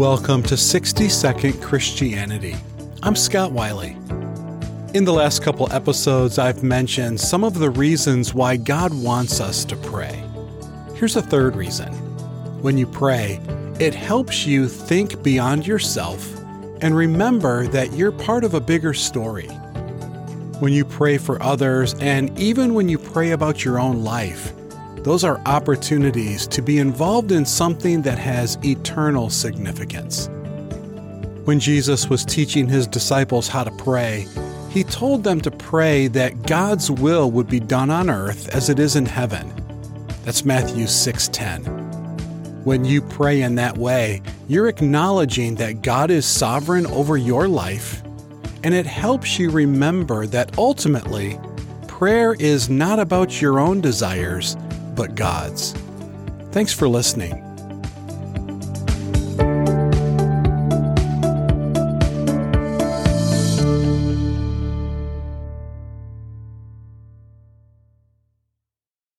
Welcome to 60 Second Christianity. I'm Scott Wylie. In the last couple episodes, I've mentioned some of the reasons why God wants us to pray. Here's a third reason. When you pray, it helps you think beyond yourself and remember that you're part of a bigger story. When you pray for others, and even when you pray about your own life, those are opportunities to be involved in something that has eternal significance. When Jesus was teaching his disciples how to pray, he told them to pray that God's will would be done on earth as it is in heaven. That's Matthew 6:10. When you pray in that way, you're acknowledging that God is sovereign over your life, and it helps you remember that ultimately, prayer is not about your own desires, but God's. Thanks for listening.